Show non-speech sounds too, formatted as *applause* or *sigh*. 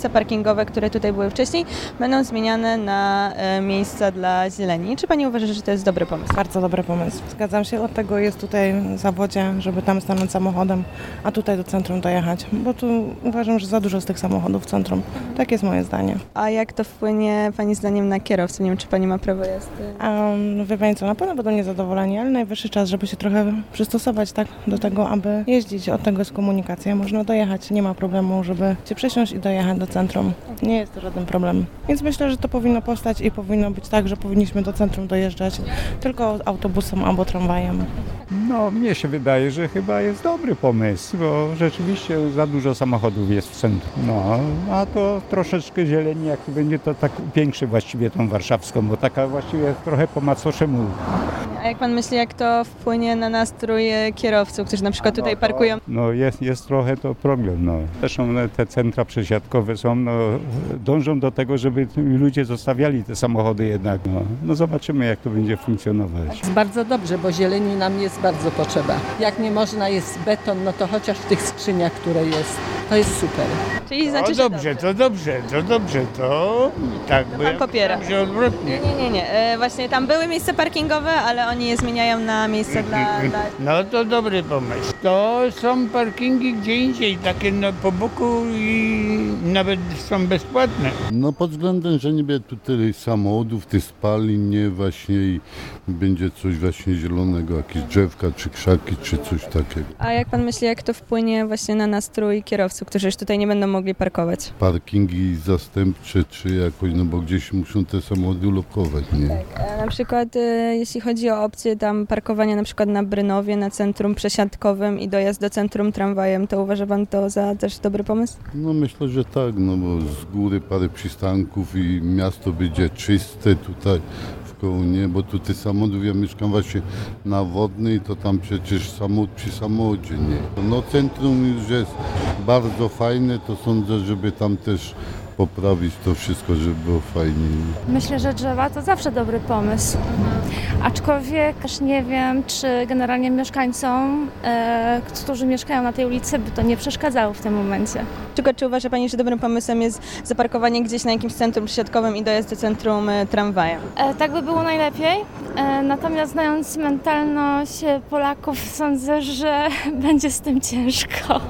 miejsca parkingowe, które tutaj były wcześniej, będą zmieniane na e, miejsca dla zieleni. Czy Pani uważa, że to jest dobry pomysł? Bardzo dobry pomysł. Zgadzam się, dlatego jest tutaj zawodzie, żeby tam stanąć samochodem, a tutaj do centrum dojechać, bo tu uważam, że za dużo z tych samochodów w centrum. Tak jest moje zdanie. A jak to wpłynie Pani zdaniem na kierowcę? Nie wiem, czy Pani ma prawo jazdy. Um, wie Pani co, na pewno będą niezadowoleni, ale najwyższy czas, żeby się trochę przystosować tak do tego, aby jeździć. Od tego jest komunikacja. Można dojechać, nie ma problemu, żeby się przesiąść i dojechać do centrum. Nie jest to żaden problem. Więc myślę, że to powinno powstać i powinno być tak, że powinniśmy do centrum dojeżdżać tylko autobusem albo tramwajem. No, mnie się wydaje, że chyba jest dobry pomysł, bo rzeczywiście za dużo samochodów jest w centrum. No, a to troszeczkę zieleni, jak będzie, to tak upiększy właściwie tą warszawską, bo taka właściwie trochę po macoszemu. A jak Pan myśli, jak to wpłynie na nastrój e, kierowców, którzy na przykład tutaj parkują? No, jest, jest trochę to problem, no. Zresztą te centra przesiadkowe są, no, dążą do tego, żeby ludzie zostawiali te samochody jednak, no. No zobaczymy, jak to będzie funkcjonować. Jest bardzo dobrze, bo zieleni nam jest bardzo potrzeba. Jak nie można jest beton, no to chociaż w tych skrzyniach, które jest, to jest super. Czyli znaczy, dobrze, to dobrze, to dobrze, to tak, bo pan ja popiera. że odwrotnie. Nie, nie, nie. E, właśnie tam były miejsca parkingowe, ale oni je zmieniają na miejsca dla... dla... No to dobry pomysł. To są parkingi gdzie indziej, takie no, po boku i nawet są bezpłatne. No pod względem, że nie będzie tu tyle samochodów, tych spalin, nie właśnie i będzie coś właśnie zielonego, jakieś drzewka, czy krzaki, czy coś takiego. A jak pan myśli, jak to wpłynie właśnie na nastrój kierowców, którzy już tutaj nie będą mogli parkować? Parkingi zastępcze, czy jakoś, no bo gdzieś muszą te samochody lokować, nie? E, na przykład e, jeśli chodzi o opcję tam parkowania na przykład na Brynowie, na centrum przesiadkowym i dojazd do centrum tramwajem, to uważa pan to za też dobry pomysł? No myślę, że tak, no bo z góry parę przystanków i miasto będzie czyste tutaj w koło bo tu tych samochodów, ja mieszkam właśnie na Wodnej, to tam przecież samochód przy samochodzie, nie? No centrum już jest bardzo fajne, to sądzę, żeby tam też poprawić to wszystko, żeby było fajniej. Myślę, że drzewa to zawsze dobry pomysł. Aczkolwiek też nie wiem, czy generalnie mieszkańcom, e, którzy mieszkają na tej ulicy, by to nie przeszkadzało w tym momencie. Przykład, czy uważa pani, że dobrym pomysłem jest zaparkowanie gdzieś na jakimś centrum przesiadkowym i dojazd do centrum e, tramwajem? E, tak by było najlepiej. E, natomiast znając mentalność e, Polaków, sądzę, że *laughs* będzie z tym ciężko.